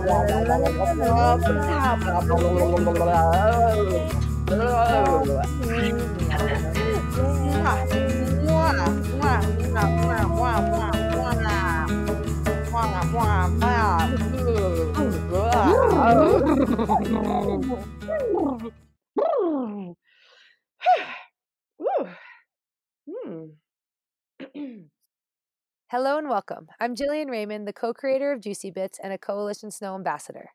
Wow. Hello and welcome. I'm Jillian Raymond, the co creator of Juicy Bits and a Coalition Snow ambassador.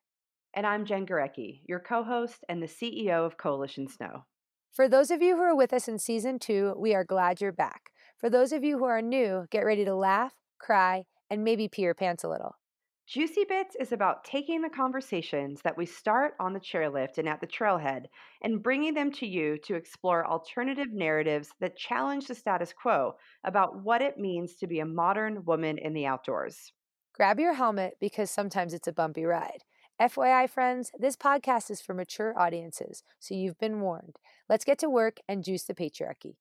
And I'm Jen Gurecki, your co host and the CEO of Coalition Snow. For those of you who are with us in season two, we are glad you're back. For those of you who are new, get ready to laugh, cry, and maybe pee your pants a little. Juicy Bits is about taking the conversations that we start on the chairlift and at the trailhead and bringing them to you to explore alternative narratives that challenge the status quo about what it means to be a modern woman in the outdoors. Grab your helmet because sometimes it's a bumpy ride. FYI, friends, this podcast is for mature audiences, so you've been warned. Let's get to work and juice the patriarchy.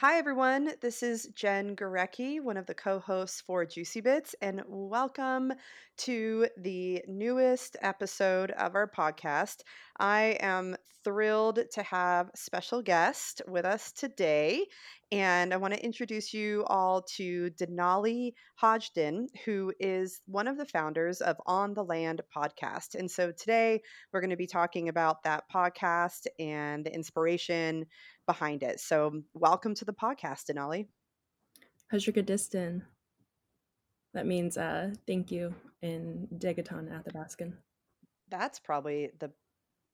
Hi, everyone. This is Jen Gurecki, one of the co hosts for Juicy Bits, and welcome to the newest episode of our podcast. I am thrilled to have special guest with us today, and I want to introduce you all to Denali Hodgdon, who is one of the founders of On the Land podcast. And so today we're going to be talking about that podcast and the inspiration behind it. So, welcome to the podcast, Denali. Hajrikadistan. That means uh, thank you in Deg Hit'an Athabascan. That's probably the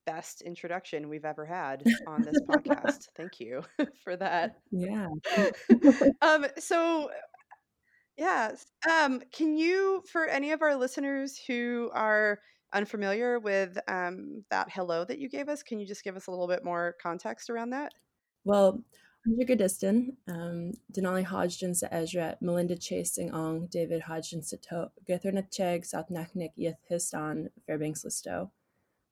best introduction we've ever had on this podcast. Thank you for that. Yeah. um, so yes. Um, can you, for any of our listeners who are unfamiliar with um, that hello that you gave us, can you just give us a little bit more context around that? Well, Hajrikadistan, um, Denali Hodgdon sa Ezra, Melinda Chasing Ong, David Hodgdon sa To, Githernat Cheg, South Naknek, Yith Histon, Fairbanks Listo.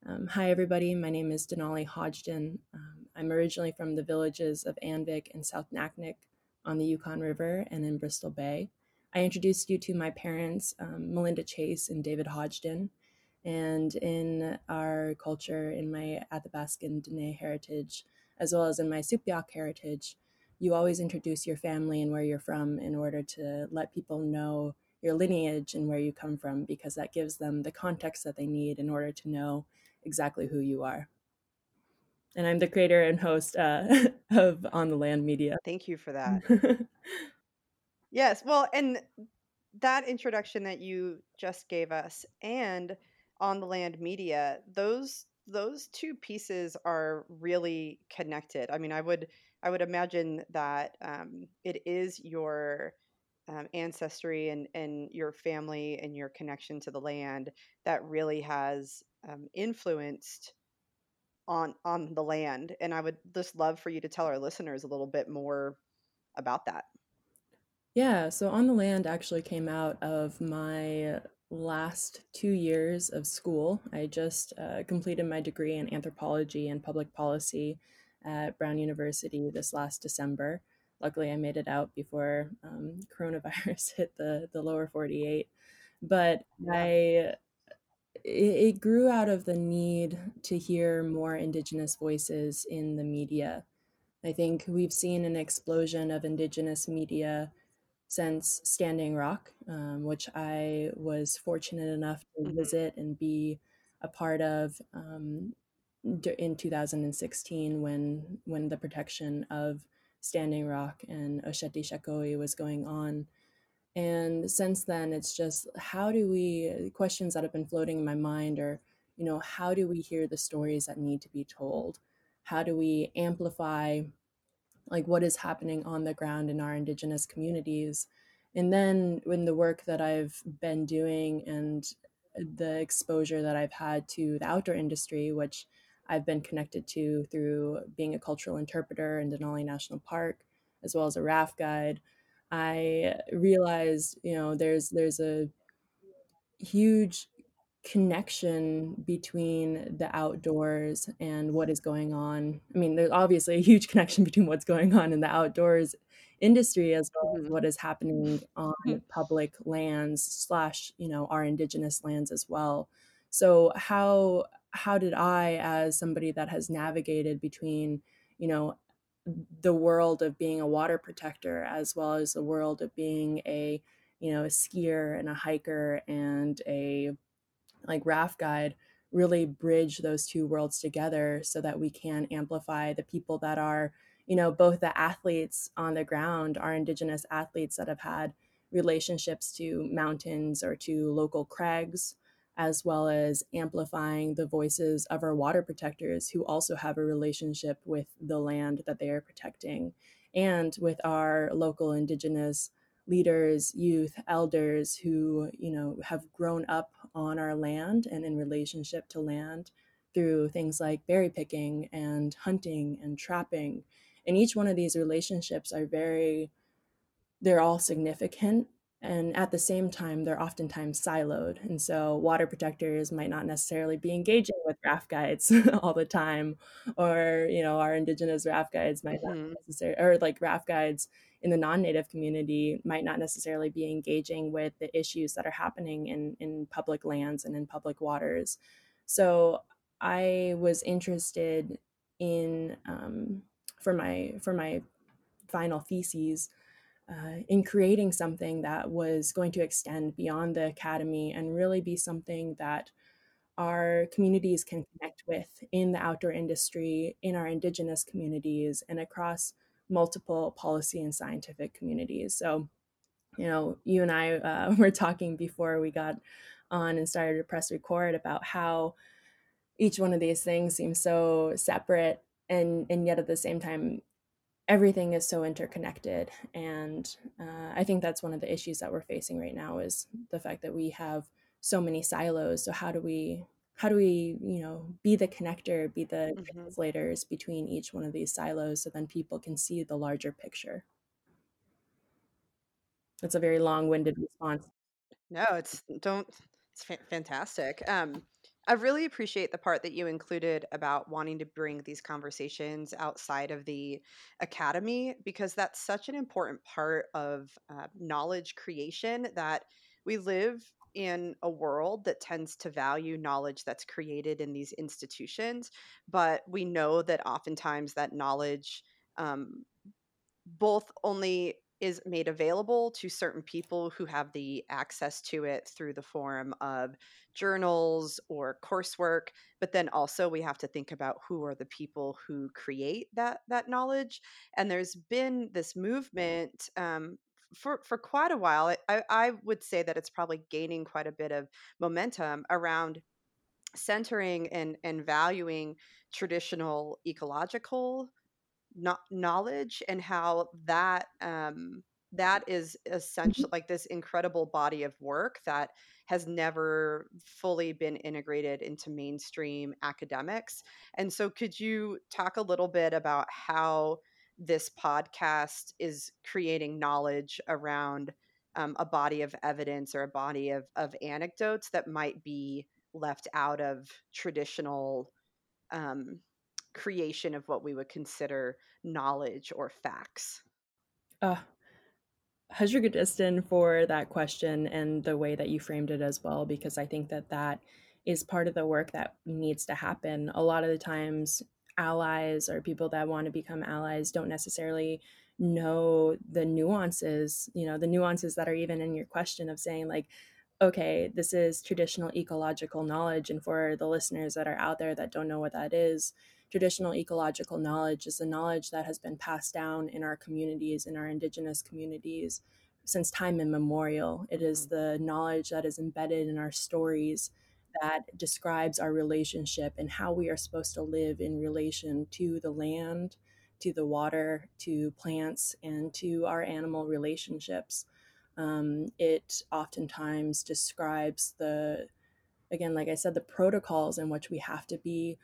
Um, hi, everybody. My name is Denali Hodgdon. Um, I'm originally from the villages of Anvik and South Naknek on the Yukon River and in Bristol Bay. I introduced you to my parents, um, Melinda Chase and David Hodgdon. And in our culture, in my Athabascan Dene heritage, as well as in my Sugpiaq heritage, you always introduce your family and where you're from in order to let people know your lineage and where you come from, because that gives them the context that they need in order to know exactly who you are. And I'm the creator and host uh, of On the Land Media. Thank you for that. yes, well, and that introduction that you just gave us and On the Land Media, those those two pieces are really connected. I mean, I would I would imagine that um, it is your um, ancestry and and your family and your connection to the land that really has um, influenced on on the land and i would just love for you to tell our listeners a little bit more about that yeah so on the land actually came out of my last two years of school i just uh, completed my degree in anthropology and public policy at brown university this last december luckily i made it out before um, coronavirus hit the the lower 48 but yeah. i it, grew out of the need to hear more Indigenous voices in the media. I think we've seen an explosion of Indigenous media since Standing Rock, um, which I was fortunate enough to mm-hmm. visit and be a part of um, in 2016 when when the protection of Standing Rock and Oceti Sakowin was going on. And since then, it's just how do we, questions that have been floating in my mind are, you know, how do we hear the stories that need to be told? How do we amplify like what is happening on the ground in our indigenous communities? And then when the work that I've been doing and uh, the exposure that I've had to the outdoor industry, which I've been connected to through being a cultural interpreter in Denali National Park, as well as a raft guide, I realized, you know, there's there's a huge connection between the outdoors and what is going on. I mean, there's obviously a huge connection between what's going on in the outdoors industry as well as Mhm. what is happening on public lands slash you know our indigenous lands as well so how how did i as somebody that has navigated between you know the world of being a water protector as well as the world of being a you know a skier and a hiker and a like raft guide really bridge those two worlds together so that we can amplify the people that are you know both the athletes on the ground our indigenous athletes that have had relationships to mountains or to local crags as well as amplifying the voices of our water protectors who also have a relationship with the land that they are protecting and with our local indigenous leaders youth elders who you know have grown up on our land and in relationship to land through things like berry picking and hunting and trapping and each one of these relationships are very they're all significant and at the same time they're oftentimes siloed and so water protectors might not necessarily be engaging with raft guides all the time or you know our indigenous raft guides might not Mhm. necessarily or like raft guides in the non-native community might not necessarily be engaging with the issues that are happening in in public lands and in public waters. So i was interested in um, for my for my final theses uh, in creating something that was going to extend beyond the academy and really be something that our communities can connect with in the outdoor industry, in our Indigenous communities, and across multiple policy and scientific communities. So, you know, you and I uh, were talking before we got on and started to press record about how each one of these things seems so separate and and yet at the same time everything is so interconnected and uh, i think that's one of the issues that we're facing right now is the fact that we have so many silos so how do we how do we you know be the connector be the Mhm. translators between each one of these silos so then people can see the larger picture that's a very long-winded response No, it's don't it's fa- fantastic. Um, I really appreciate the part that you included about wanting to bring these conversations outside of the academy because that's such an important part of uh, knowledge creation that we live in a world that tends to value knowledge that's created in these institutions, but we know that oftentimes that knowledge um, both only is made available to certain people who have the access to it through the form of journals or coursework but then also we have to think about who are the people who create that that knowledge. And there's been this movement um, for for quite a while I, I would say that it's probably gaining quite a bit of momentum around centering and and valuing traditional ecological kno- knowledge and how that um, that is essential like this incredible body of work that has never fully been integrated into mainstream academics. And so could you talk a little bit about how this podcast is creating knowledge around um, a body of evidence or a body of, of anecdotes that might be left out of traditional um, creation of what we would consider knowledge or facts. uh, Hajrigadistan for that question and the way that you framed it as well, because I think that that is part of the work that needs to happen. A lot of the times, allies or people that want to become allies don't necessarily know the nuances, you know, the nuances that are even in your question of saying, like, okay, this is traditional ecological knowledge. And for the listeners that are out there that don't know what that is, traditional ecological knowledge is the knowledge that has been passed down in our communities, in our indigenous communities, since time immemorial. It is mm. the knowledge that is embedded in our stories that describes our relationship and how we are supposed to live in relation to the land, to the water, to plants, and to our animal relationships. Um, it oftentimes describes the, again, like I said, the protocols in which we have to be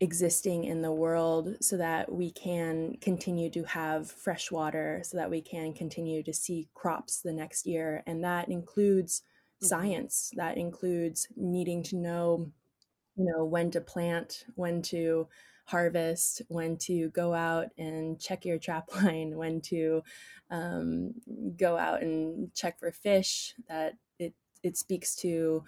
existing in the world so that we can continue to have fresh water, so that we can continue to see crops the next year. And that includes. Science, that includes needing to know, you know, when to plant, when to harvest, when to go out and check your trap line, when to um, go out and check for fish. That it it speaks to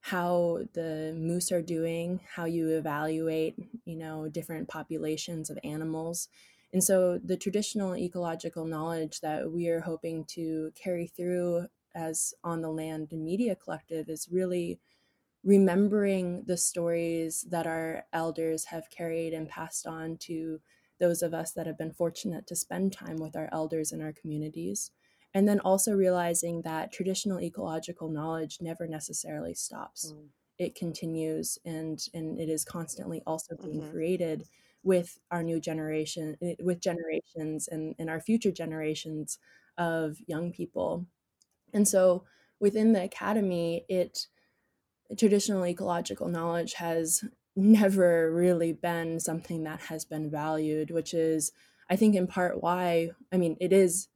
how the moose are doing, how you evaluate, you know, different populations of animals. And so the traditional ecological knowledge that we are hoping to carry through as on the land media collective is really remembering the stories that our elders have carried and passed on to those of us that have been fortunate to spend time with our elders in our communities and then also realizing that traditional ecological knowledge never necessarily stops mm. it continues and and it is constantly also being mm-hmm. created with our new generation eh, with generations and, and our future generations of young people and so within the academy it traditional ecological knowledge has never really been something that has been valued which is i think in part why i mean it is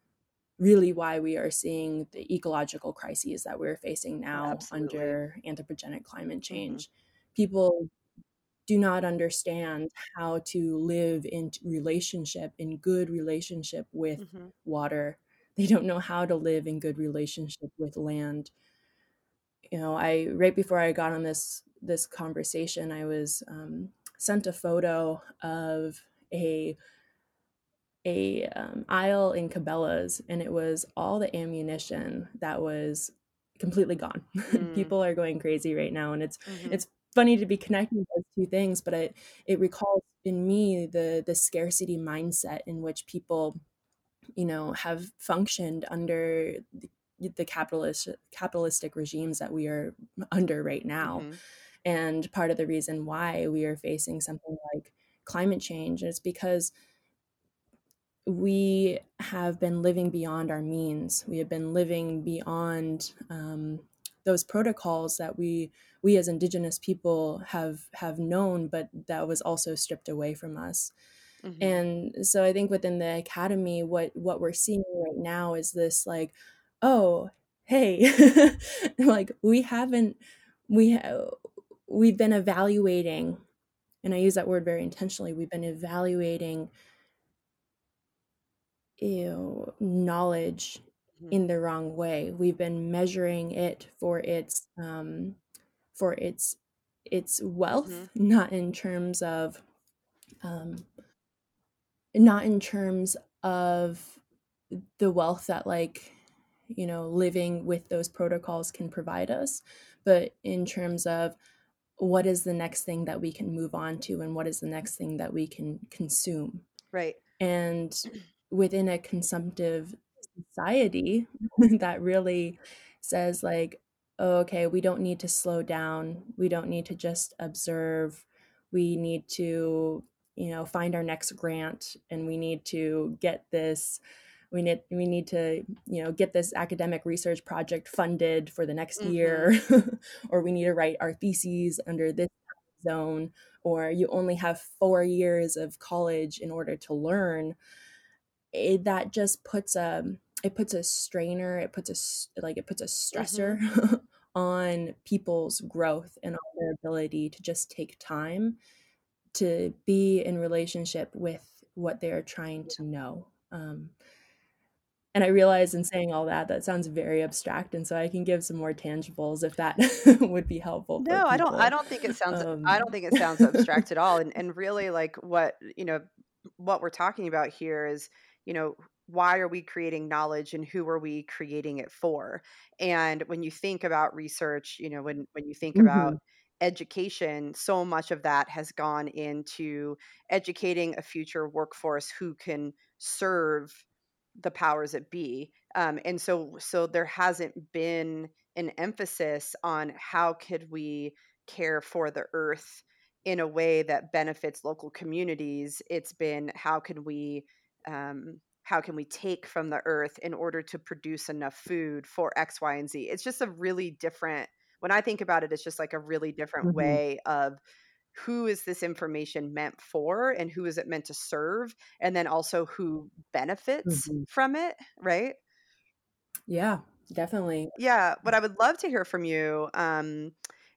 really why we are seeing the ecological crises that we're facing now Absolutely. under anthropogenic climate mm-hmm. change. Mm-hmm. People do not understand how to live in relationship, in good relationship with mm-hmm. water. They don't know how to live in good relationship with land. You know, I right before I got on this this conversation, I was um, sent a photo of a a um, aisle in Cabela's, and it was all the ammunition that was completely gone. Mm. People are going crazy right now, and it's mm-hmm. it's funny to be connecting those two things, but it it recalls in me the the scarcity mindset in which people, you know, have functioned under the, the capitalist capitalistic regimes that we are under right now. Mm-hmm. And part of the reason why we are facing something like climate change is because we have been living beyond our means. We have been living beyond um, those protocols that we we as Indigenous people have have known, but that was also stripped away from us. Mm-hmm. And so I think within the academy, what what we're seeing right now is this like, oh, hey, like we haven't we ha- we've been evaluating, and I use that word very intentionally. We've been evaluating you knowledge mm-hmm. in the wrong way. We've been measuring it for its um, for its its wealth, mm-hmm. not in terms of um, not in terms of the wealth that like you know living with those protocols can provide us, but in terms of what is the next thing that we can move on to and what is the next thing that we can consume. Right. And within a consumptive society that really says like oh, okay we don't need to slow down. We don't need to just observe. We need to you know find our next grant and we need to get this we need we need to you know get this academic research project funded for the next mm-hmm. year or we need to write our theses under this zone or you only have 4 years of college in order to learn it, that just puts a it puts a strainer it puts a like it puts a stressor mm-hmm. on people's growth and on their ability to just take time to be in relationship with what they're trying to know um, and i realize in saying all that that sounds very abstract and so i can give some more tangibles if that would be helpful no i don't i don't think it sounds um, i don't think it sounds abstract at all and, and really like what you know what we're talking about here is you know why are we creating knowledge and who are we creating it for and when you think about research you know when when you think mm-hmm. about education so much of that has gone into educating a future workforce who can serve the powers that be um, and so so there hasn't been an emphasis on how could we care for the earth in a way that benefits local communities it's been how can we um, how can we take from the earth in order to produce enough food for X, Y, and Z? It's just a really different, when I think about it, it's just like a really different mm-hmm. way of who is this information meant for and who is it meant to serve? And then also who benefits mm-hmm. from it, right? Yeah, definitely. Yeah. What I would love to hear from you um,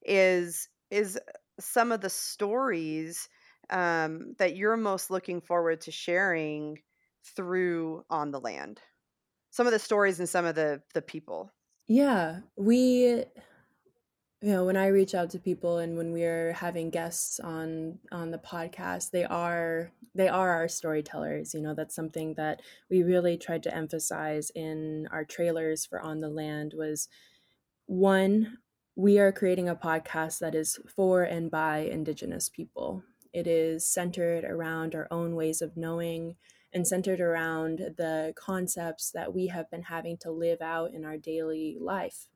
is is some of the stories um, that you're most looking forward to sharing through On the Land? Some of the stories and some of the the people. Yeah, we you know when i reach out to people and when we're having guests on on the podcast they are they are our storytellers you know that's something that we really tried to emphasize in our trailers for on the land was one we are creating a podcast that is for and by indigenous people. It is centered around our own ways of knowing and centered around the concepts that we have been having to live out in our daily life.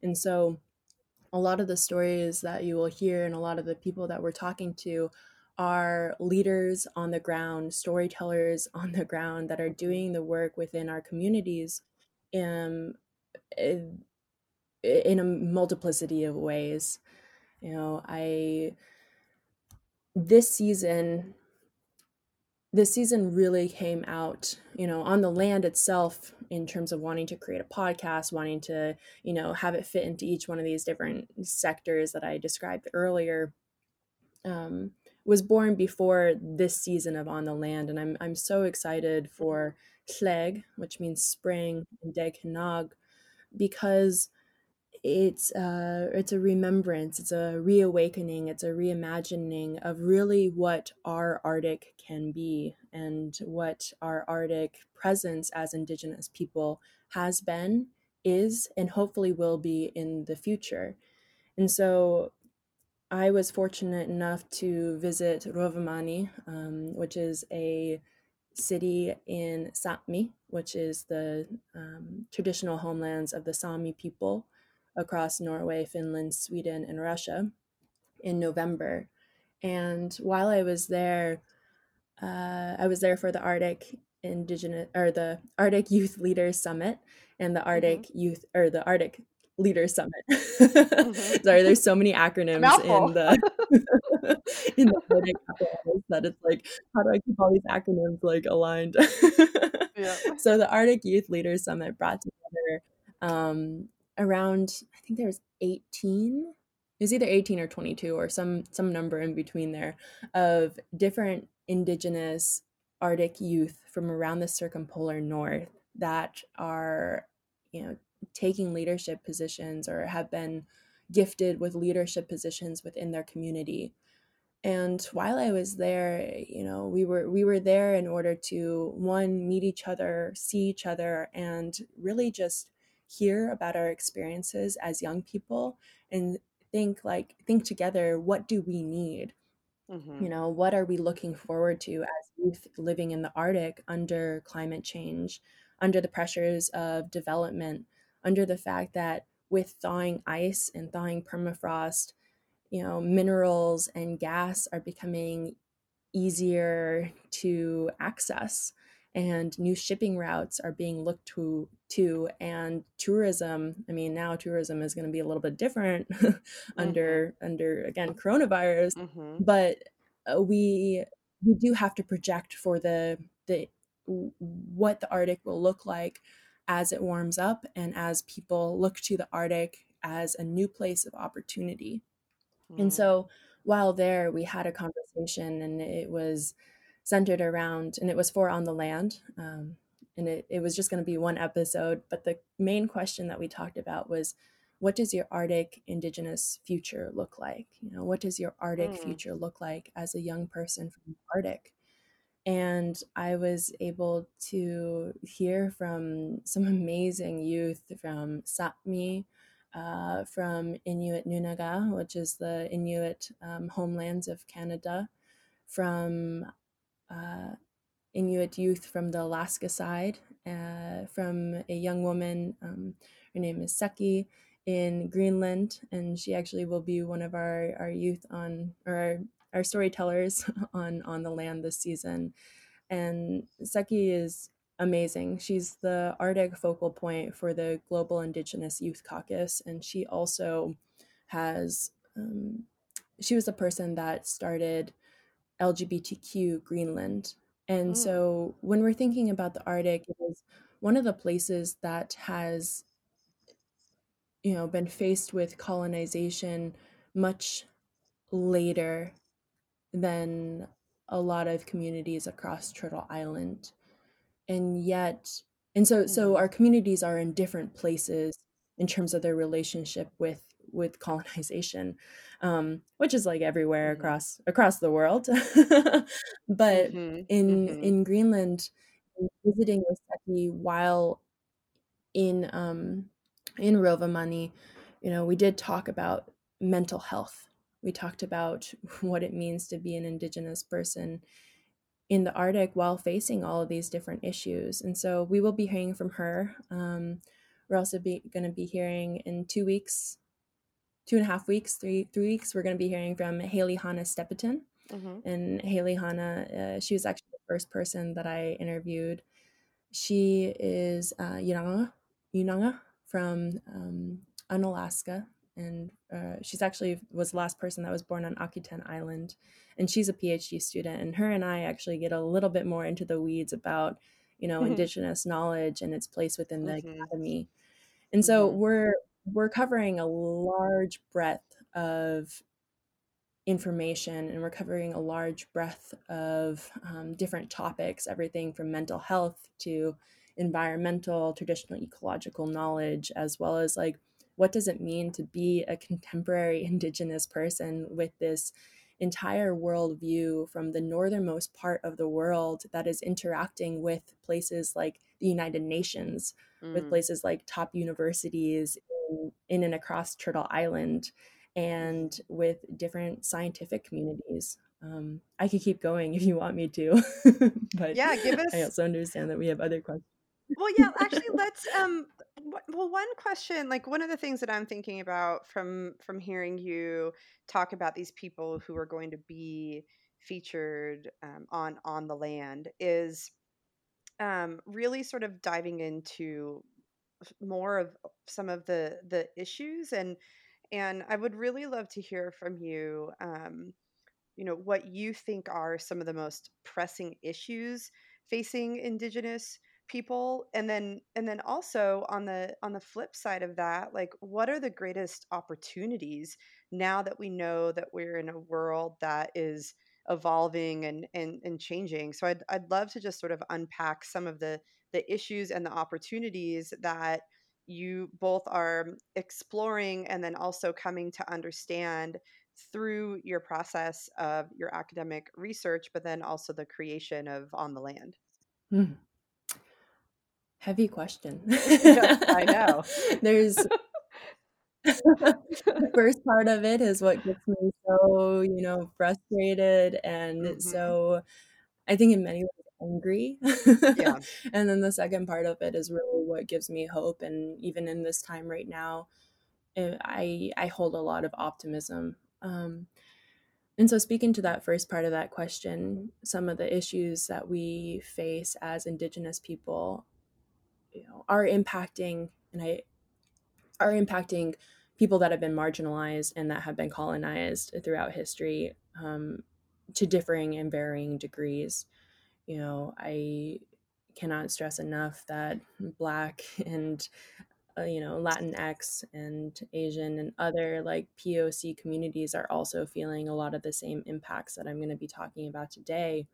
And so a lot of the stories that you will hear and a lot of the people that we're talking to are leaders on the ground, storytellers on the ground that are doing the work within our communities um, in, in a multiplicity of ways. You know, I this season this season really came out, you know, on the land itself in terms of wanting to create a podcast, wanting to, you know, have it fit into each one of these different sectors that I described earlier. Um, was born before this season of On the Land, and I'm I'm so excited for Tleg, which means spring, and Deg Hinnog, because it's uh it's a remembrance it's a reawakening it's a reimagining of really what our arctic can be and what our arctic presence as indigenous people has been is and hopefully will be in the future. And so i was fortunate enough to visit rovaniemi um, which is a city in sapmi which is the um, traditional homelands of the sami people across Norway, Finland, Sweden, and Russia in November. And while I was there, uh, I was there for the Arctic Indigenous or the Arctic Youth Leaders Summit and the Arctic mm-hmm. Youth or the Arctic Leaders Summit. mm-hmm. Sorry, there's so many acronyms in the in the Arctic that it's like, how do I keep all these acronyms like aligned? yeah. So the Arctic Youth Leaders Summit brought together um, around I think there was 18 it was either 18 or 22 or some some number in between there of different indigenous arctic youth from around the circumpolar north that are you know taking leadership positions or have been gifted with leadership positions within their community. And while i was there you know we were we were there in order to one meet each other see each other and really just hear about our experiences as young people and think like think together what do we need mm-hmm. you know what are we looking forward to as youth living in the arctic under climate change under the pressures of development under the fact that with thawing ice and thawing permafrost you know minerals and gas are becoming easier to access and new shipping routes are being looked to to and tourism i mean now tourism is going to be a little bit different under mm-hmm. under again coronavirus mm-hmm. but uh, we we do have to project for the the what the arctic will look like as it warms up and as people look to the arctic as a new place of opportunity mm-hmm. and so while there we had a conversation and it was centered around, and it was for On the Land. Um, and it, it was just going to be one episode. But the main question that we talked about was what does your Arctic Indigenous future look like? You know, what does your Arctic mm. future look like as a young person from the Arctic? And I was able to hear from some amazing youth from Sapmi, uh, from Inuit Nunangat, which is the Inuit um, homelands of Canada, from uh, Inuit youth from the Alaska side, uh, from a young woman. Um, her name is Seki in Greenland, and she actually will be one of our, our youth on or our, our storytellers on on the land this season. And Seki is amazing. She's the Arctic focal point for the Global Indigenous Youth Caucus, and she also has. Um, she was the person that started LGBTQ Greenland. And mm. so when we're thinking about the Arctic, it is one of the places that has you know been faced with colonization much later than a lot of communities across Turtle Island. And yet, and so so Mhm. our communities are in different places in terms of their relationship with with colonization, um, which is like everywhere Mhm. across across the world. but Mhm. in Mhm. in Greenland, visiting Oseki while in um, in Rovaniemi, you know, we did talk about mental health. We talked about what it means to be an Indigenous person in the Arctic while facing all of these different issues. And so we will be hearing from her. Um, we're also going to be hearing in two weeks, two and a half weeks, three three weeks. We're going to be hearing from Haliehana Stepetin. Mhm. And Haley Hanna, uh, she was actually the first person that I interviewed. She is uh, Yunanga, Yunanga from um, Unalaska, and uh, she's actually was the last person that was born on Akutan Island, and she's a PhD student. And her and I actually get a little bit more into the weeds about you know Mhm. indigenous knowledge and its place within the Mhm. academy. And so Mhm. we're we're covering a large breadth of information and we're covering a large breadth of um, different topics everything from mental health to environmental traditional ecological knowledge as well as like what does it mean to be a contemporary indigenous person with this entire worldview from the northernmost part of the world that is interacting with places like the united nations with Mm. places like top universities in, in and across turtle island and with different scientific communities. Um, I could keep going if you want me to, but Yeah, give us. I also understand that we have other questions. Well, yeah, actually let's um well one question like one of the things that I'm thinking about from from hearing you talk about these people who are going to be featured um, on on the land is um really sort of diving into more of some of the the issues and and I would really love to hear from you um you know what you think are some of the most pressing issues facing indigenous people and then and then also on the on the flip side of that like what are the greatest opportunities now that we know that we're in a world that is evolving and and, and changing? So I'd, I'd love to just sort of unpack some of the the issues and the opportunities that you both are exploring and then also coming to understand through your process of your academic research, but then also the creation of On the Land. Hmm. Heavy question. Yes, I know. There's the first part of it is what gets me so, you know, frustrated and Mhm. so I think in many ways angry. Yeah. and then the second part of it is really what gives me hope and even in this time right now uh, I I hold a lot of optimism. Um, and so, speaking to that first part of that question, some of the issues that we face as Indigenous people, you know, are impacting, and I are impacting people that have been marginalized and that have been colonized throughout history um, to differing and varying degrees. You know, I cannot stress enough that Black and uh, you know latinx and asian and other like poc communities are also feeling a lot of the same impacts that i'm going to be talking about today.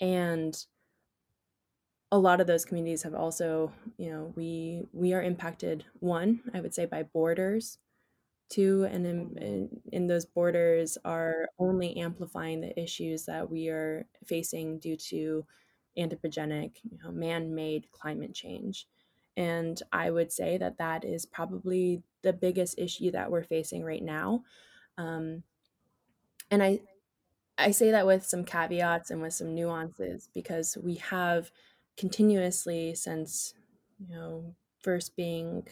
And a lot of those communities have also you know we we are impacted one i would say by borders two and in, in those borders are only amplifying the issues that we are facing due to anthropogenic you know man-made climate change. And i would say that that is probably the biggest issue that we're facing right now. Um, and i i say that with some caveats and with some nuances because we have continuously since you know first being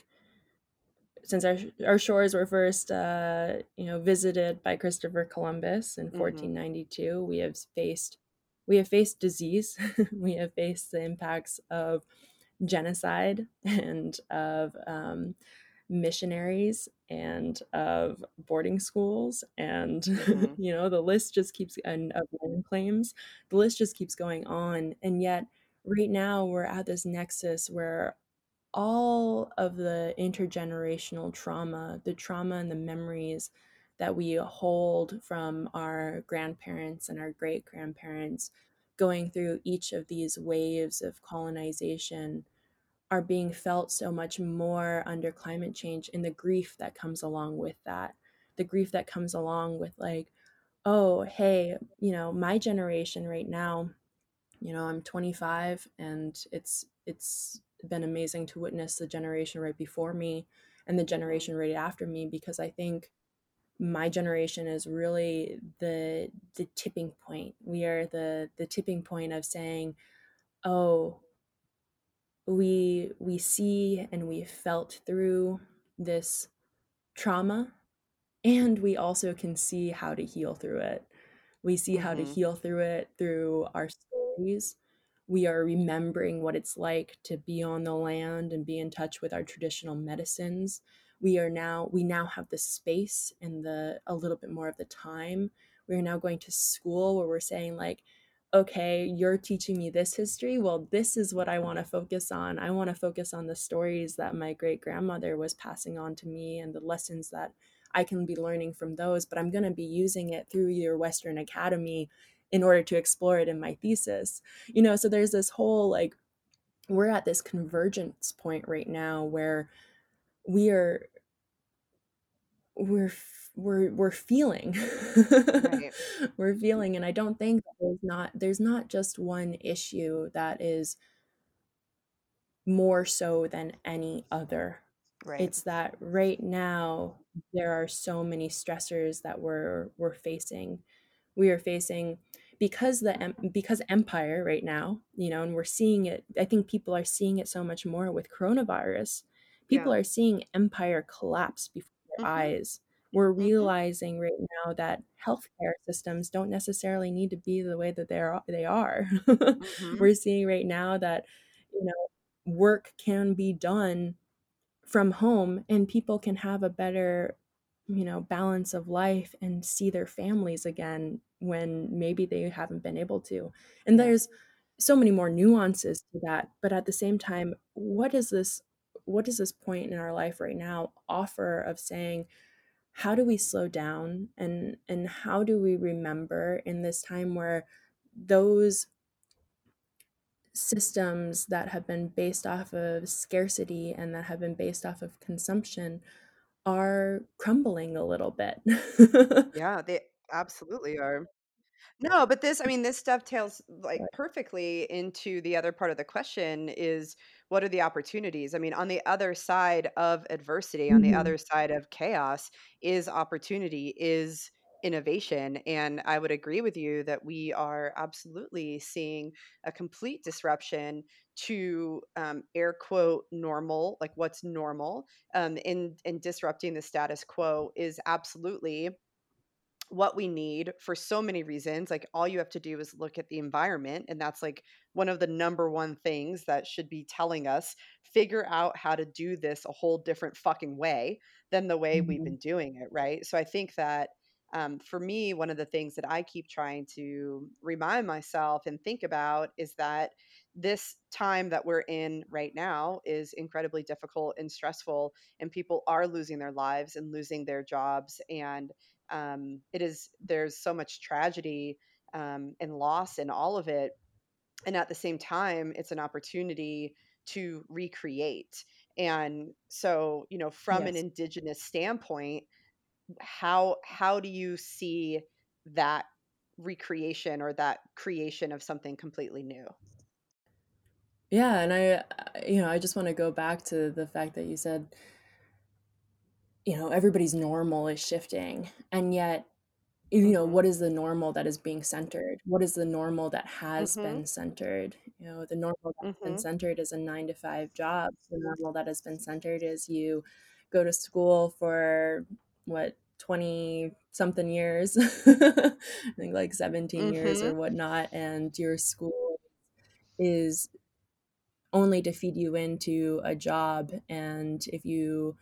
since our our shores were first uh, you know visited by Christopher Columbus in Mhm. 1492, we have faced we have faced disease, we have faced the impacts of genocide and of um, missionaries and of boarding schools and Mhm. you know the list just keeps and of land claims the list just keeps going on and yet right now we're at this nexus where all of the intergenerational trauma, the trauma and the memories that we hold from our grandparents and our great grandparents going through each of these waves of colonization are being felt so much more under climate change and the grief that comes along with that. The grief that comes along with like oh hey you know my generation right now you know i'm 25 and it's it's been amazing to witness the generation right before me and the generation right after me because i think my generation is really the the tipping point we are the the tipping point of saying oh we we see and we felt through this trauma and we also can see how to heal through it we see mm-hmm. how to mm-hmm. heal through it through our stories we are remembering what it's like to be on the land and be in touch with our traditional medicines we are now we now have the space and the a little bit more of the time we are now going to school where we're saying like okay, you're teaching me this history. Well, this is what I want to focus on. I want to focus on the stories that my great grandmother was passing on to me and the lessons that I can be learning from those. But I'm going to be using it through your Western Academy in order to explore it in my thesis. You know, so there's this whole like, we're at this convergence point right now where we are we're we're we're feeling right. we're feeling and i don't think there's not there's not just one issue that is more so than any other right it's that right now there are so many stressors that we're we're facing we are facing because the because empire right now you know and we're seeing it i think people are seeing it so much more with coronavirus people yeah. are seeing empire collapse before their mm-hmm. eyes we're mm-hmm. realizing right now that healthcare systems don't necessarily need to be the way that they're they are. mm-hmm. We're seeing right now that you know work can be done from home and people can have a better you know balance of life and see their families again when maybe they haven't been able to. And there's so many more nuances to that but at the same time what is this what does this point in our life right now offer of saying how do we slow down and and how do we remember in this time where those systems that have been based off of scarcity and that have been based off of consumption are crumbling a little bit. yeah, they absolutely are. No, but this, I mean, this dovetails like perfectly into the other part of the question is what are the opportunities? I mean, on the other side of adversity, on the mm-hmm. other side of chaos is opportunity, is innovation. And I would agree with you that we are absolutely seeing a complete disruption to um, air quote normal, like what's normal, um, in in disrupting the status quo is absolutely what we need for so many reasons. Like all you have to do is look at the environment. And that's like one of the number one things that should be telling us figure out how to do this a whole different fucking way than the way mm-hmm. we've been doing it. Right. So I think that um, for me, one of the things that I keep trying to remind myself and think about is that this time that we're in right now is incredibly difficult and stressful, and people are losing their lives and losing their jobs. And um, it is there's so much tragedy um, and loss in all of it and at the same time it's an opportunity to recreate and so you know from yes. an indigenous standpoint how how do you see that recreation or that creation of something completely new yeah and i you know i just want to go back to the fact that you said you know everybody's normal is shifting and yet you know mm-hmm. what is the normal that is being centered what is the normal that has mm-hmm. been centered you know the normal that's mm-hmm. been centered is a nine to five job the normal that has been centered is you go to school for what 20 something years i think like 17 years or mm-hmm. whatnot and your school is only to feed you into a job and if you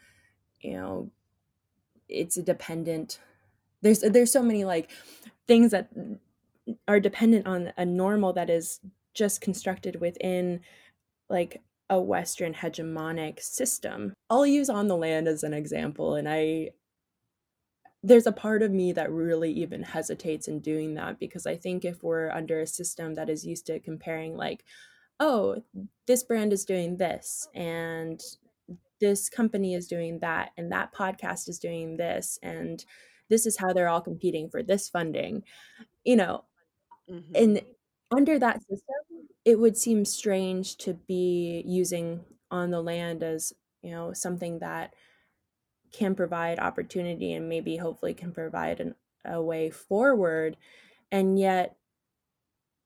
you know it's a dependent there's there's so many like things that are dependent on a normal that is just constructed within like a western hegemonic system i'll use on the land as an example and i there's a part of me that really even hesitates in doing that because I think if we're under a system that is used to comparing, like, oh, this brand is doing this, and this company is doing that, and that podcast is doing this, and this is how they're all competing for this funding, you know, Mhm. and under that system, it would seem strange to be using on the land as, you know, something that can provide opportunity and maybe hopefully can provide an, a way forward. And yet,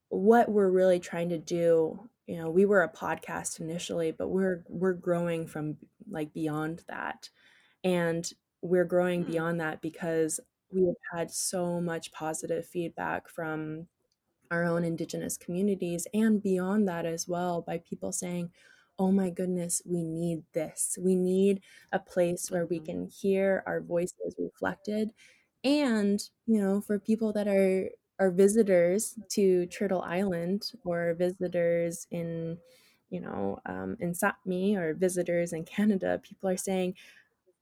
what we're really trying to do, you know, we were a podcast initially, but we're we're growing from like beyond that. And we're growing Mm. beyond that because we have had so much positive feedback from our own indigenous communities and beyond that as well by people saying oh my goodness we need this we need a place where we Mhm. can hear our voices reflected and you know for people that are are visitors to turtle island or visitors in you know um, in sapmi or visitors in canada people are saying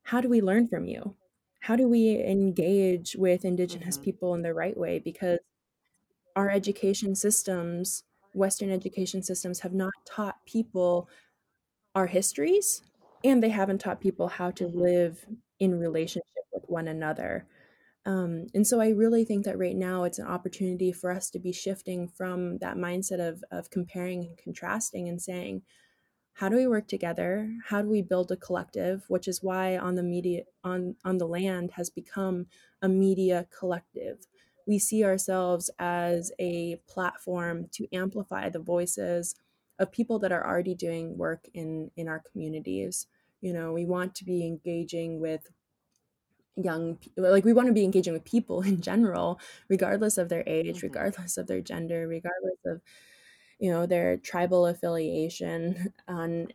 how do we learn from you how do we engage with indigenous Mhm. people in the right way because our education systems, Western education systems, have not taught people our histories, and they haven't taught people how to Mhm. live in relationship with one another. Um, and so I really think that right now it's an opportunity for us to be shifting from that mindset of of comparing and contrasting and saying, how do we work together? How do we build a collective? Which is why on the media on on the land has become a media collective. We see ourselves as a platform to amplify the voices of people that are already doing work in in our communities. You know, we want to be engaging with young like we want to be engaging with people in general regardless of their age Mhm. regardless of their gender regardless of you know their tribal affiliation on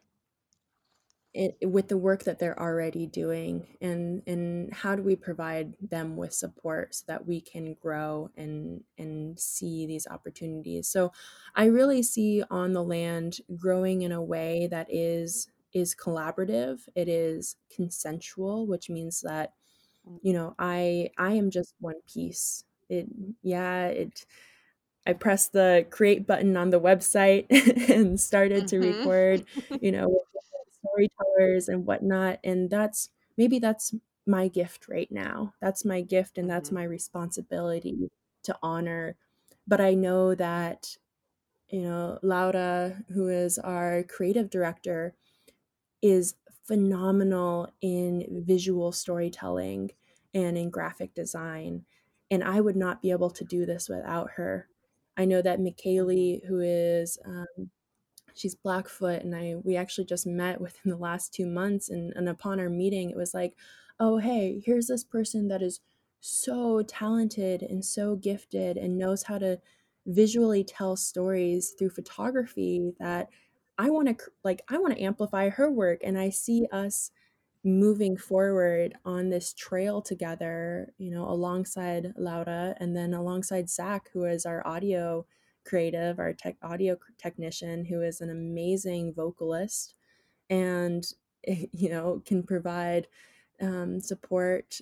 it, with the work that they're already doing and and how do we provide them with support so that we can grow and and see these opportunities? So i really see on the land growing in a way that is is collaborative it is consensual which means that you know i i am just one piece. It yeah it I pressed the create button on the website and started to Mhm. record, you know, storytellers and whatnot. And that's maybe that's my gift right now. That's my gift and that's Mhm. my responsibility to honor. But I know that, you know, Laura, who is our creative director, is phenomenal in visual storytelling and in graphic design. And I would not be able to do this without her. I know that. McKaylee, who is um, she's Blackfoot, and I we actually just met within the last two months, and, and upon our meeting, it was like, oh hey, here's this person that is so talented and so gifted and knows how to visually tell stories through photography that I want to like I want to amplify her work and I see us moving forward on this trail together, you know, alongside Laura and then alongside Zach, who is our audio creative, our tech audio technician, who is an amazing vocalist and you know can provide um, support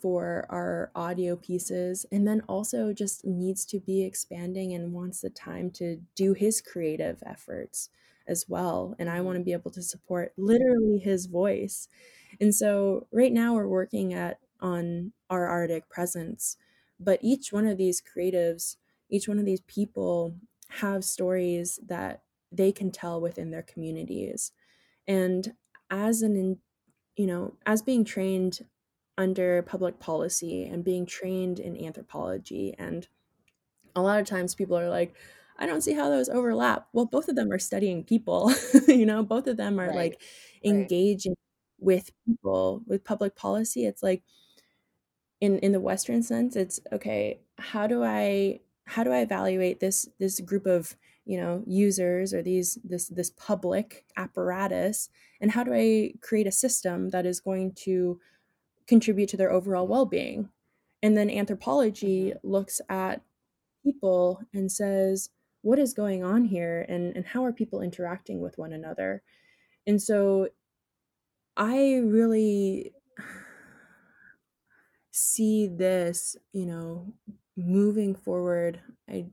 for our audio pieces and then also just needs to be expanding and wants the time to do his creative efforts as well. And i want to be able to support literally his voice. And so right now we're working at on our arctic presence but each one of these creatives each one of these people have stories that they can tell within their communities and as an you know as being trained under public policy and being trained in anthropology and a lot of times people are like i don't see how those overlap well both of them are studying people you know both of them are Right. like Right. engaging with people with public policy it's like in in the western sense it's okay how do i how do i evaluate this this group of you know users or these this this public apparatus? And how do i create a system that is going to contribute to their overall well-being? And then anthropology mm-hmm. looks at people and says what is going on here? And and how are people interacting with one another? And so i really see this, you know, moving forward, I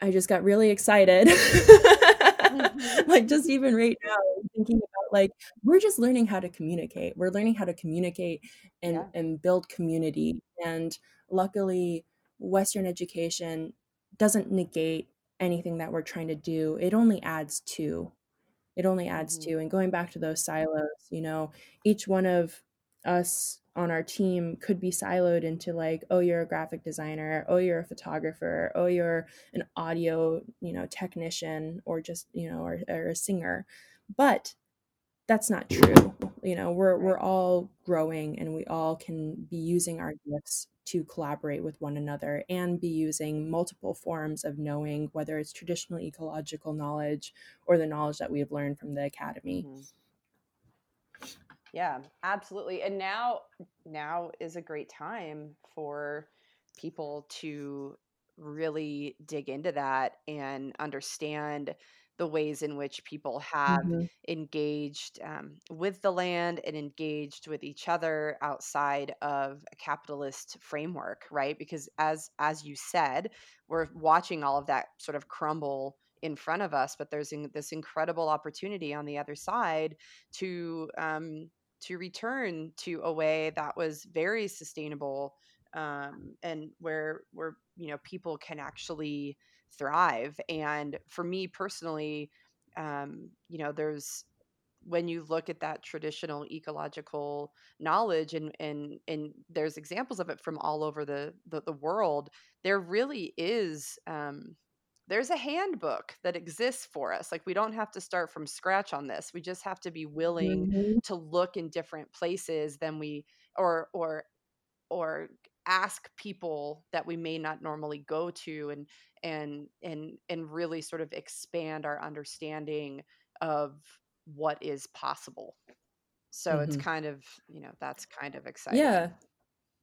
I just got really excited. Mhm. like just even right now thinking about like we're just learning how to communicate. We're learning how to communicate and Yeah. and build community. And luckily Western education doesn't negate anything that we're trying to do. It only adds to. It only adds Mhm. to. And going back to those silos, you know, each one of us on our team could be siloed into like, oh, you're a graphic designer, oh, you're a photographer, oh, you're an audio, you know, technician or just, you know, or, or a singer. But that's not true. You know, we're we're all growing and we all can be using our gifts to collaborate with one another and be using multiple forms of knowing, whether it's traditional ecological knowledge or the knowledge that we have learned from the academy. Mhm. Yeah, absolutely. And now now is a great time for people to really dig into that and understand the ways in which people have Mhm, engaged um, with the land and engaged with each other outside of a capitalist framework right because as as you said we're watching all of that sort of crumble in front of us but there's in, this incredible opportunity on the other side to um, to return to a way that was very sustainable um, and where where you know people can actually thrive. And for me personally um, you know there's when you look at that traditional ecological knowledge and and and there's examples of it from all over the the, the world there really is um, there's a handbook that exists for us like we don't have to start from scratch on this we just have to be willing mhm, to look in different places than we or or or ask people that we may not normally go to and and and and really sort of expand our understanding of what is possible. So it's mhm. kind of you know that's kind of exciting. Yeah,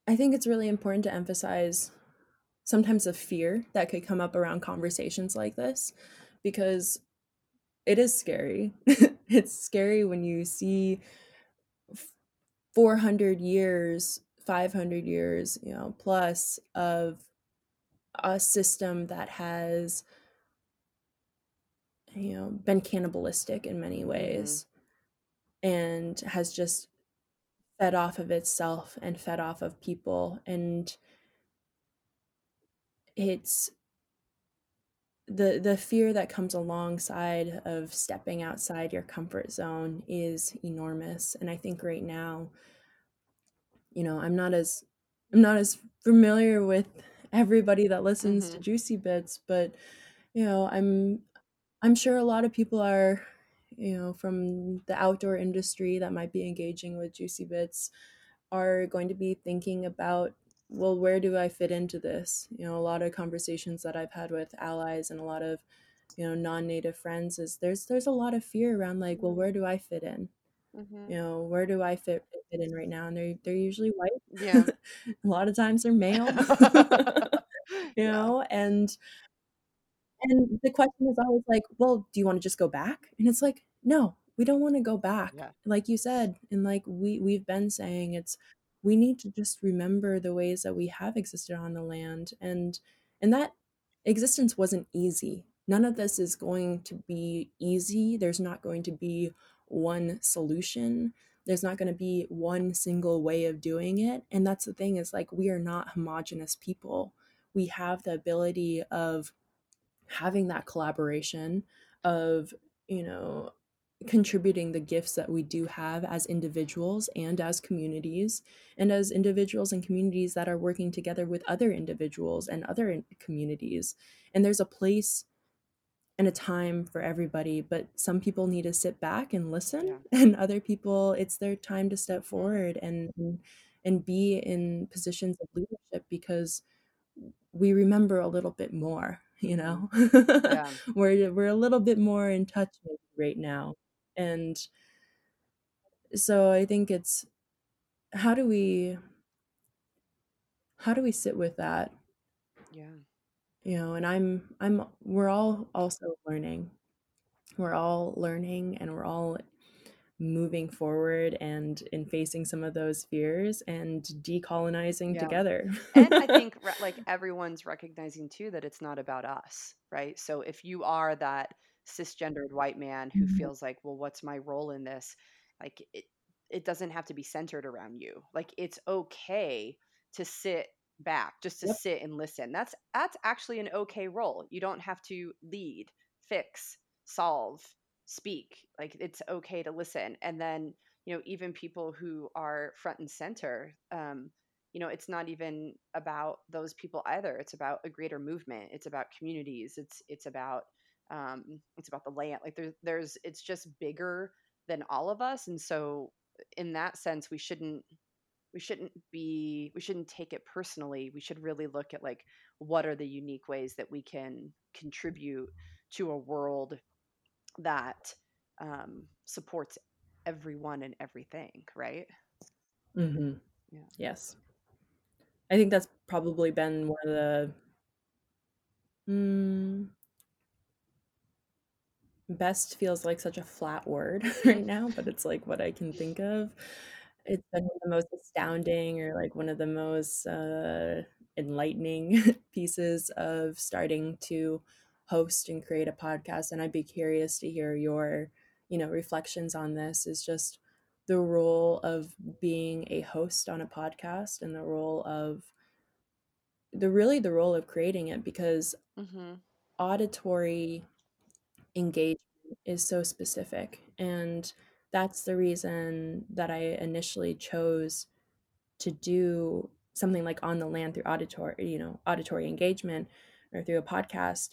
I think it's really important to emphasize sometimes a fear that could come up around conversations like this because it is scary. it's scary when you see 400 years, 500 years, you know, plus of a system that has you know been cannibalistic in many Mhm. ways and has just fed off of itself and fed off of people and it's the the fear that comes alongside of stepping outside your comfort zone is enormous and i think right now you know i'm not as i'm not as familiar with everybody that listens to Mhm. juicy bits but you know i'm i'm sure a lot of people are you know from the outdoor industry that might be engaging with juicy bits are going to be thinking about well where do i fit into this you know a lot of conversations that i've had with allies and a lot of you know non-native friends is there's there's a lot of fear around like well Mhm. where do i fit in Mhm. you know where do i fit fit in right now and they're they're usually white yeah a lot of times they're male you yeah know and and the question is always like, "Well, do you wanna just go back?" And it's like, "No, we don't wanna go back." yeah Like you said, and like we we've been saying, it's we need to just remember the ways that we have existed on the land, and and that existence wasn't easy. None of this is going to be easy. There's not going to be one solution. There's not gonna be one single way of doing it, and that's the thing is, like, we are not homogenous people. We have the ability of having that collaboration of you know contributing the gifts that we do have as individuals and as communities and as individuals and communities that are working together with other individuals and other in- communities and there's a place and a time for everybody but some people need to sit back and listen yeah and other people it's their time to step forward and and, and be in positions of leadership because we remember a little bit more, you know? Mm-hmm. yeah we're we're a little bit more in touch right now. And so I think it's how do we how do we sit with that? yeah You know, and I'm I'm we're all also learning. We're all learning and we're all moving forward and in facing some of those fears and decolonizing Yeah. together. and I think like everyone's recognizing too that it's not about us, right? So if you are that cisgendered white man who Mhm. feels like, well, what's my role in this? Like it, it doesn't have to be centered around you. Like it's okay to sit back, just to Yep. sit and listen. That's that's actually an okay role. You don't have to lead, fix, solve, speak. Like it's okay to listen. And then, you know, even people who are front and center, um, you know it's not even about those people either it's about a greater movement it's about communities it's it's about um it's about the land like there's there's it's just bigger than all of us and so in that sense we shouldn't we shouldn't be we shouldn't take it personally we should really look at like what are the unique ways that we can contribute to a world that um supports everyone and everything right mm-hmm. Yeah. Yes. I think that's probably been one of the mm, best feels like such a flat word right now, but it's like what I can think of. It's been one of the most astounding or like one of the most uh, enlightening pieces of starting to host and create a podcast. And I'd be curious to hear your, you know, reflections on this is just the role of being a host on a podcast and the role of the really the role of creating it because mm-hmm. auditory engagement is so specific and that's the reason that I initially chose to do something like on the land through auditory you know auditory engagement or through a podcast.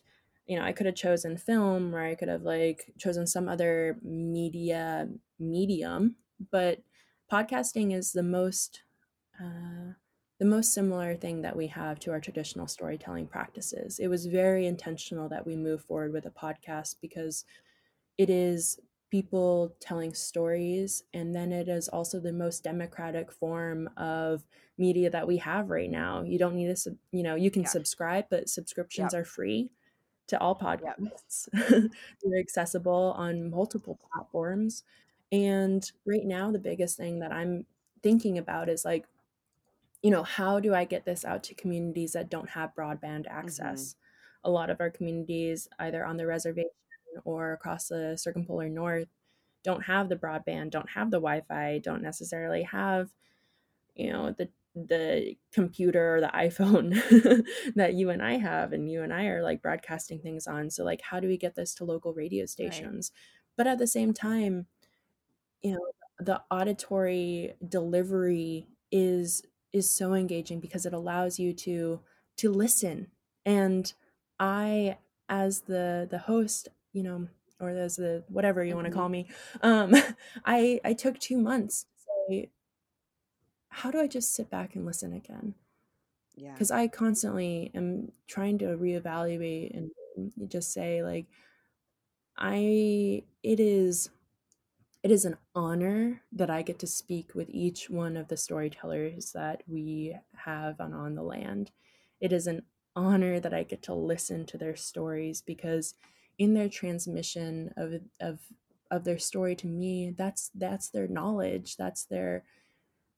You know I could have chosen film or I could have like chosen some other media medium but podcasting is the most uh, the most similar thing that we have to our traditional storytelling practices. It was very intentional that we move forward with a podcast because it is people telling stories and then it is also the most democratic form of media that we have right now. You don't need to sub- you know, you can Yeah. subscribe but subscriptions Yep. are free to all Yep. podcasts. They're accessible on multiple platforms. And right now the biggest thing that I'm thinking about is like you know, how do I get this out to communities that don't have broadband mm-hmm. access? A lot of our communities, either on the reservation or across the circumpolar north, don't have the broadband, don't have the Wi-Fi, don't necessarily have, you know, the the computer or the iPhone that you and I have and you and I are like broadcasting things on. So like how do we get this to local radio stations? But at the same time, you know, the auditory delivery is is so engaging because it allows you to to listen. And i as the the host you know or as the whatever you want to call me um i i took two months to say how do i just sit back and listen again? Yeah. because i constantly am trying to reevaluate and just say like i it is it is an honor that I get to speak with each one of the storytellers that we have on On the Land. It is an honor that I get to listen to their stories because in their transmission of of of their story to me, that's that's their knowledge, that's their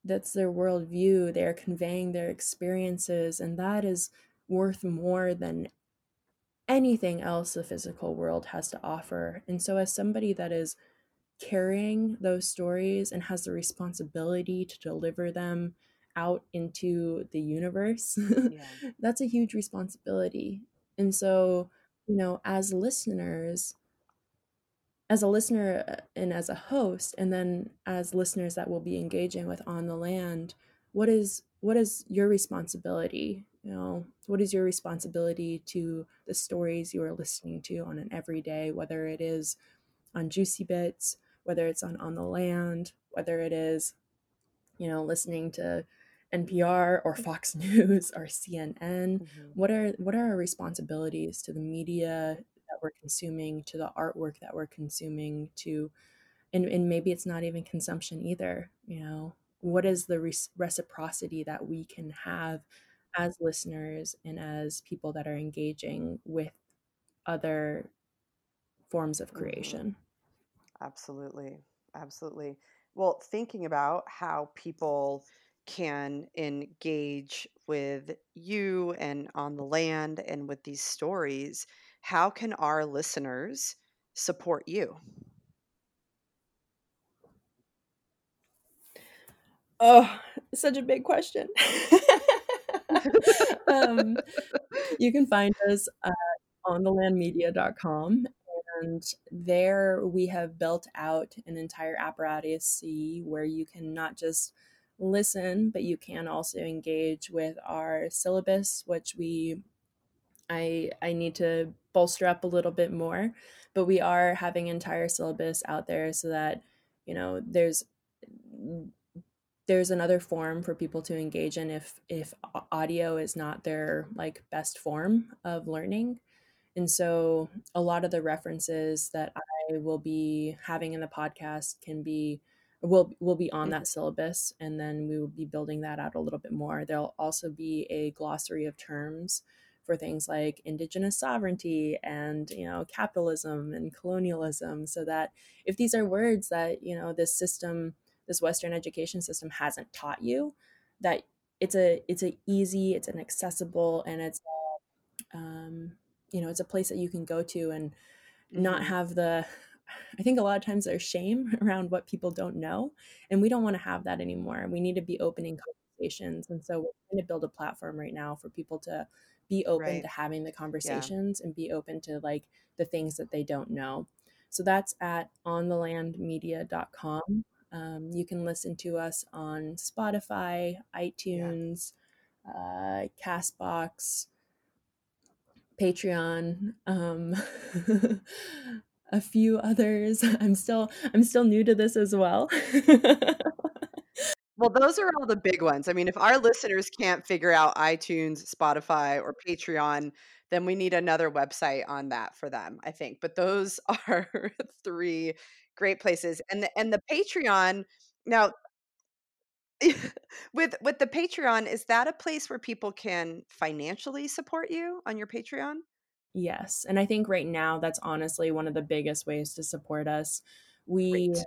that's their worldview. They're conveying their experiences, and that is worth more than anything else the physical world has to offer. And so, as somebody that is carrying those stories and has the responsibility to deliver them out into the universe, Yeah. that's a huge responsibility. And so, you know, as listeners, as a listener uh, and as a host, and then as listeners that will be engaging with On the Land, what is what is your responsibility? You know, what is your responsibility to the stories you are listening to on an everyday, whether it is on Juicy Bits, whether it's on On the Land, whether it is, you know, listening to NPR or Fox News or CNN. Mhm. What are what are our responsibilities to the media that we're consuming, to the artwork that we're consuming, to and, and maybe it's not even consumption either, you know. What is the res- reciprocity that we can have as listeners and as people that are engaging with other forms of Mhm. creation? Absolutely. Absolutely. Well, thinking about how people can engage with you and on the land and with these stories, how can our listeners support you? Oh, such a big question. um, you can find us at onthelandmedia.com and there we have built out an entire apparatus where you can not just listen, but you can also engage with our syllabus, which we I I need to bolster up a little bit more, but we are having entire syllabus out there so that you know there's mm, there's another form for people to engage in if if audio is not their like best form of learning and so a lot of the references that i will be having in the podcast can be will will be on that syllabus and then we will be building that out a little bit more. There'll also be a glossary of terms for things like indigenous sovereignty and you know capitalism and colonialism so that if these are words that you know this system this western education system hasn't taught you that it's a it's a easy it's an accessible and it's um, you know it's a place that you can go to and mm-hmm. not have the i think a lot of times there's shame around what people don't know and we don't want to have that anymore we need to be opening conversations and so we're trying to build a platform right now for people to be open right. to having the conversations yeah. and be open to like the things that they don't know so that's at onthelandmedia.com um, you can listen to us on Spotify, iTunes, yeah. uh, Castbox, Patreon, um, a few others. I'm still I'm still new to this as well. well, those are all the big ones. I mean, if our listeners can't figure out iTunes, Spotify, or Patreon, then we need another website on that for them, I think. But those are three great places. And the and the Patreon now with with the Patreon, is that a place where people can financially support you on your Patreon? Yes. And I think right now that's honestly one of the biggest ways to support us. We Great.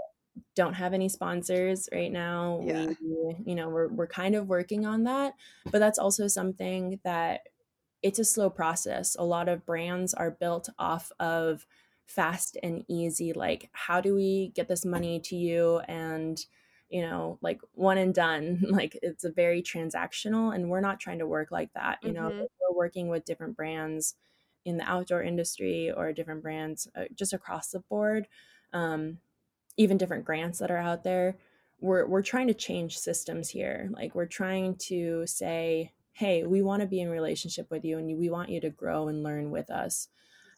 don't have any sponsors right now. Yeah. We, you know, we're we're kind of working on that, but that's also something that it's a slow process. A lot of brands are built off of fast and easy like how do we get this money to you and you know like one and done like it's a very transactional and we're not trying to work like that you mm-hmm. know we're working with different brands in the outdoor industry or different brands uh, just across the board um, even different grants that are out there we're we're trying to change systems here like we're trying to say hey we want to be in relationship with you and we want you to grow and learn with us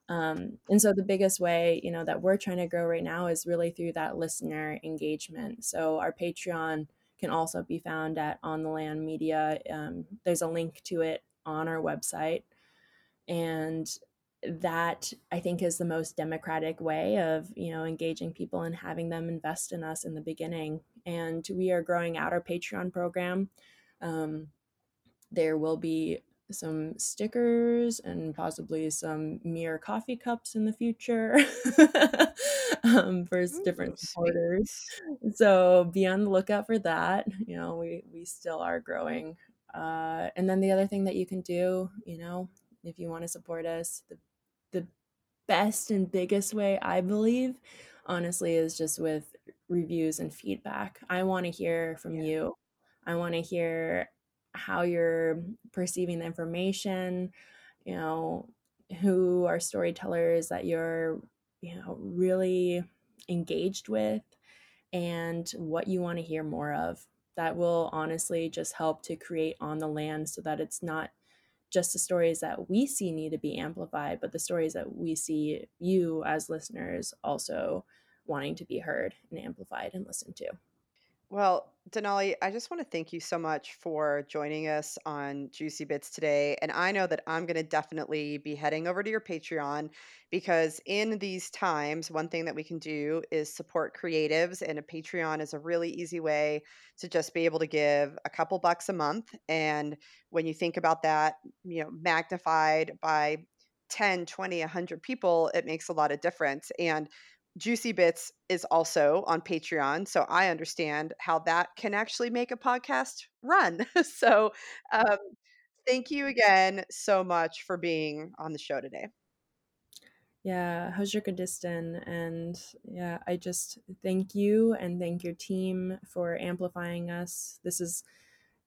um, and so the biggest way, you know, that we're trying to grow right now is really through that listener engagement. So our Patreon can also be found at On the Land Media. Um, there's a link to it on our website, and that I think is the most democratic way of you know engaging people and having them invest in us in the beginning. And we are growing out our Patreon program. Um, there will be some stickers and possibly some mirror coffee cups in the future um, for Ooh, different supporters. So be on the lookout for that. You know, we we still are growing. Uh, and then the other thing that you can do, you know, if you want to support us, the the best and biggest way I believe, honestly, is just with reviews and feedback. I want to hear from yeah. you. I want to hear how you're perceiving the information, you know, who are storytellers that you're, you know, really engaged with and what you want to hear more of. That will honestly just help to create on the land so that it's not just the stories that we see need to be amplified, but the stories that we see you as listeners also wanting to be heard and amplified and listened to. Well, Denali, I just want to thank you so much for joining us on Juicy Bits today. And I know that I'm going to definitely be heading over to your Patreon because in these times, one thing that we can do is support creatives, and a Patreon is a really easy way to just be able to give a couple bucks a month. And when you think about that, you know, magnified by 10, 20, 100 people, it makes a lot of difference. And Juicy Bits is also on Patreon, so I understand how that can actually make a podcast run. so, um, thank you again so much for being on the show today. Yeah, Hajrikadistan. And yeah, I just thank you and thank your team for amplifying us. This is,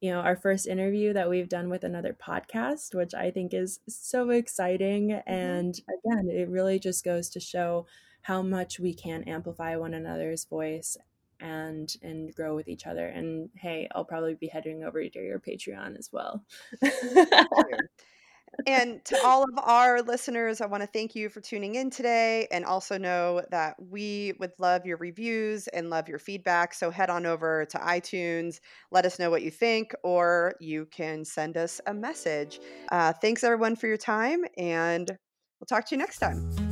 you know, our first interview that we've done with another podcast, which I think is so exciting. Mm-hmm. And again, it really just goes to show how much we can amplify one another's voice and and grow with each other and hey i'll probably be heading over to your patreon as well and to all of our listeners, I want to thank you for tuning in today and also know that we would love your reviews and love your feedback. So head on over to iTunes, let us know what you think, or you can send us a message. Uh, thanks everyone for your time, and we'll talk to you next time.